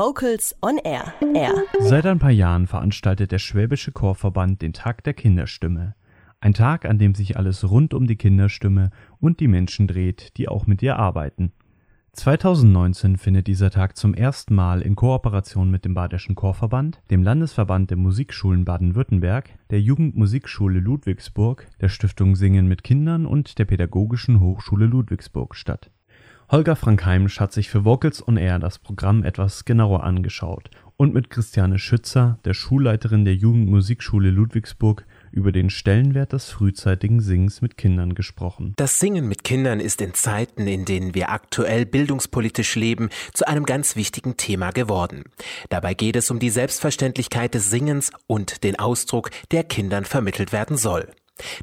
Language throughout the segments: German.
Vocals on Air. Air. Seit ein paar Jahren veranstaltet der Schwäbische Chorverband den Tag der Kinderstimme. Ein Tag, an dem sich alles rund um die Kinderstimme und die Menschen dreht, die auch mit ihr arbeiten. 2019 findet dieser Tag zum ersten Mal in Kooperation mit dem Badischen Chorverband, dem Landesverband der Musikschulen Baden-Württemberg, der Jugendmusikschule Ludwigsburg, der Stiftung Singen mit Kindern und der Pädagogischen Hochschule Ludwigsburg statt. Holger Frank-Heimsch hat sich für Vocals on Air das Programm etwas genauer angeschaut und mit Christiane Schützer, der Schulleiterin der Jugendmusikschule Ludwigsburg, über den Stellenwert des frühzeitigen Singens mit Kindern gesprochen. Das Singen mit Kindern ist in Zeiten, in denen wir aktuell bildungspolitisch leben, zu einem ganz wichtigen Thema geworden. Dabei geht es um die Selbstverständlichkeit des Singens und den Ausdruck, der Kindern vermittelt werden soll.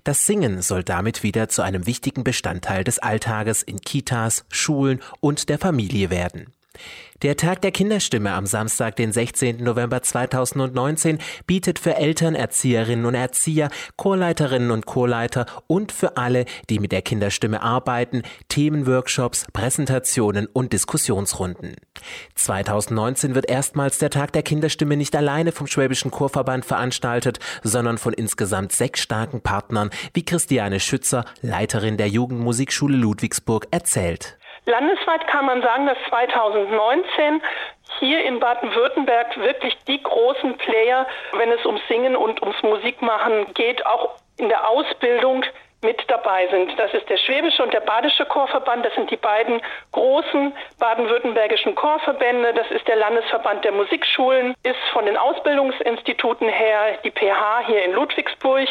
Das Singen soll damit wieder zu einem wichtigen Bestandteil des Alltages in Kitas, Schulen und der Familie werden. Der Tag der Kinderstimme am Samstag, den 16. November 2019, bietet für Eltern, Erzieherinnen und Erzieher, Chorleiterinnen und Chorleiter und für alle, die mit der Kinderstimme arbeiten, Themenworkshops, Präsentationen und Diskussionsrunden. 2019 wird erstmals der Tag der Kinderstimme nicht alleine vom Schwäbischen Chorverband veranstaltet, sondern von insgesamt sechs starken Partnern, wie Christiane Schützer, Leiterin der Jugendmusikschule Ludwigsburg, erzählt. Landesweit kann man sagen, dass 2019 hier in Baden-Württemberg wirklich die großen Player, wenn es ums Singen und ums Musikmachen geht, auch in der Ausbildung mit dabei sind. Das ist der Schwäbische und der Badische Chorverband. Das sind die beiden großen baden-württembergischen Chorverbände. Das ist der Landesverband der Musikschulen, ist von den Ausbildungsinstituten her die PH hier in Ludwigsburg.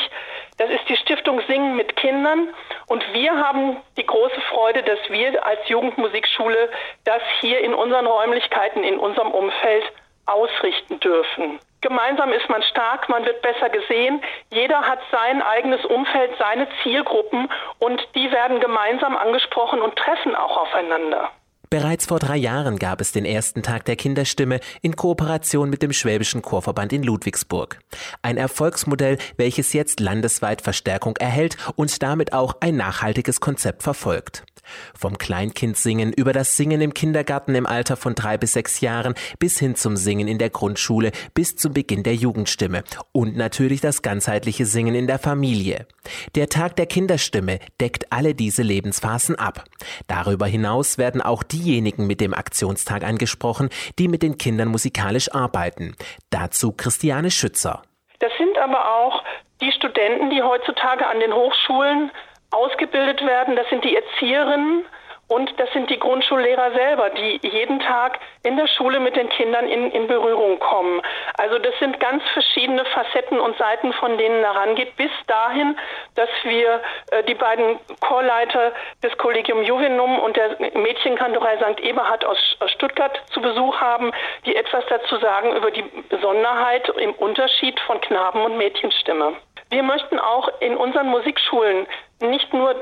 Das ist die Stiftung Singen mit Kindern. Und wir haben die große Freude, dass wir als Jugendmusikschule das hier in unseren Räumlichkeiten, in unserem Umfeld ausrichten dürfen. Gemeinsam ist man stark, man wird besser gesehen. Jeder hat sein eigenes Umfeld, seine Zielgruppen und die werden gemeinsam angesprochen und treffen auch aufeinander. Bereits vor drei Jahren gab es den ersten Tag der Kinderstimme in Kooperation mit dem Schwäbischen Chorverband in Ludwigsburg. Ein Erfolgsmodell, welches jetzt landesweit Verstärkung erhält und damit auch ein nachhaltiges Konzept verfolgt. Vom Kleinkindsingen über das Singen im Kindergarten im Alter von drei bis sechs Jahren bis hin zum Singen in der Grundschule bis zum Beginn der Jugendstimme und natürlich das ganzheitliche Singen in der Familie. Der Tag der Kinderstimme deckt alle diese Lebensphasen ab. Darüber hinaus werden auch diejenigen mit dem Aktionstag angesprochen, die mit den Kindern musikalisch arbeiten. Dazu Christiane Schützer. Das sind aber auch die Studenten, die heutzutage an den Hochschulen ausgebildet werden. Das sind die Erzieherinnen und das sind die Grundschullehrer selber, die jeden Tag in der Schule mit den Kindern in, in Berührung kommen. Also das sind ganz verschiedene Facetten und Seiten, von denen herangeht, bis dahin, dass wir äh, die beiden Chorleiter des Collegium Juvenum und der Mädchenkantorei St. Eberhard aus Stuttgart zu Besuch haben, die etwas dazu sagen über die Besonderheit im Unterschied von Knaben- und Mädchenstimme. Wir möchten auch in unseren Musikschulen nicht nur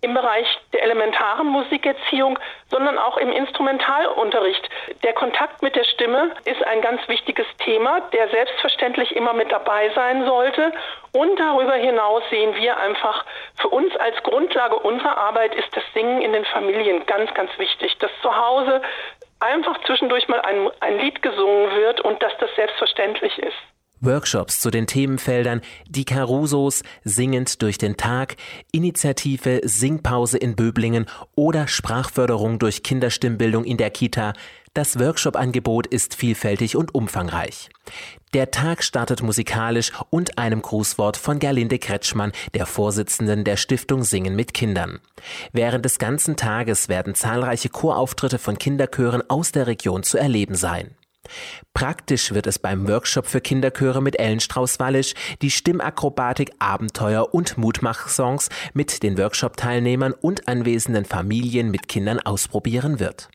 im Bereich der elementaren Musikerziehung, sondern auch im Instrumentalunterricht. Der Kontakt mit der Stimme ist ein ganz wichtiges Thema, der selbstverständlich immer mit dabei sein sollte. Und darüber hinaus sehen wir einfach, für uns als Grundlage unserer Arbeit ist das Singen in den Familien ganz, ganz wichtig, dass zu Hause einfach zwischendurch mal ein, ein Lied gesungen wird und dass das selbstverständlich ist. Workshops zu den Themenfeldern Die Carusos, Singend durch den Tag, Initiative Singpause in Böblingen oder Sprachförderung durch Kinderstimmbildung in der Kita. Das Workshop-Angebot ist vielfältig und umfangreich. Der Tag startet musikalisch und einem Grußwort von Gerlinde Kretschmann, der Vorsitzenden der Stiftung Singen mit Kindern. Während des ganzen Tages werden zahlreiche Chorauftritte von Kinderchören aus der Region zu erleben sein. Praktisch wird es beim Workshop für Kinderchöre mit Ellen Strauß-Wallisch, die Stimmakrobatik, Abenteuer und Mutmachsongs mit den Workshop-Teilnehmern und anwesenden Familien mit Kindern ausprobieren wird.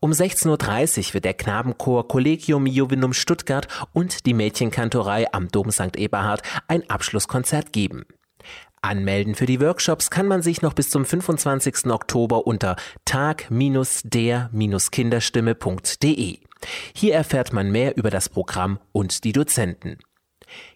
Um 16.30 Uhr wird der Knabenchor Collegium Jovinum Stuttgart und die Mädchenkantorei am Dom St. Eberhard ein Abschlusskonzert geben. Anmelden für die Workshops kann man sich noch bis zum 25. Oktober unter tag-der-kinderstimme.de. Hier erfährt man mehr über das Programm und die Dozenten.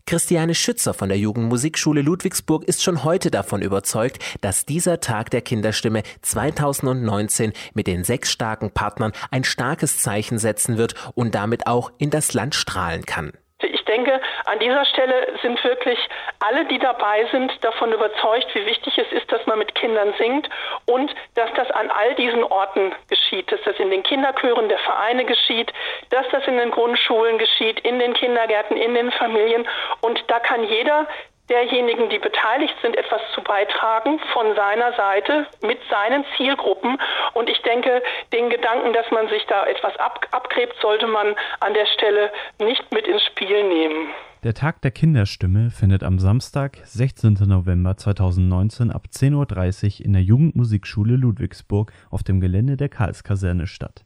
Christiane Schützer von der Jugendmusikschule Ludwigsburg ist schon heute davon überzeugt, dass dieser Tag der Kinderstimme 2019 mit den sechs starken Partnern ein starkes Zeichen setzen wird und damit auch in das Land strahlen kann. Ich denke, an dieser Stelle sind wirklich alle, die dabei sind, davon überzeugt, wie wichtig es ist, dass man mit Kindern singt und dass das an all diesen Orten geschieht, dass das in den Kinderchören der Vereine geschieht, dass das in den Grundschulen geschieht, in den Kindergärten, in den Familien. Und da kann jeder derjenigen, die beteiligt sind, etwas zu beitragen von seiner Seite mit seinen Zielgruppen. Und ich denke, den Gedanken, dass man sich da etwas ab, abgräbt, sollte man an der Stelle nicht mit ins Spiel nehmen. Der Tag der Kinderstimme findet am Samstag, 16. November 2019 ab 10.30 Uhr in der Jugendmusikschule Ludwigsburg auf dem Gelände der Karlskaserne statt.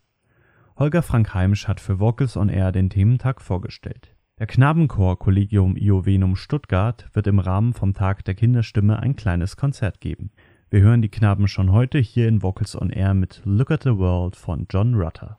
Holger Frank Heimisch hat für Vocals on Air den Thementag vorgestellt. Der Knabenchor Collegium Iovenum Stuttgart wird im Rahmen vom Tag der Kinderstimme ein kleines Konzert geben. Wir hören die Knaben schon heute hier in Vocals on Air mit Look at the World von John Rutter.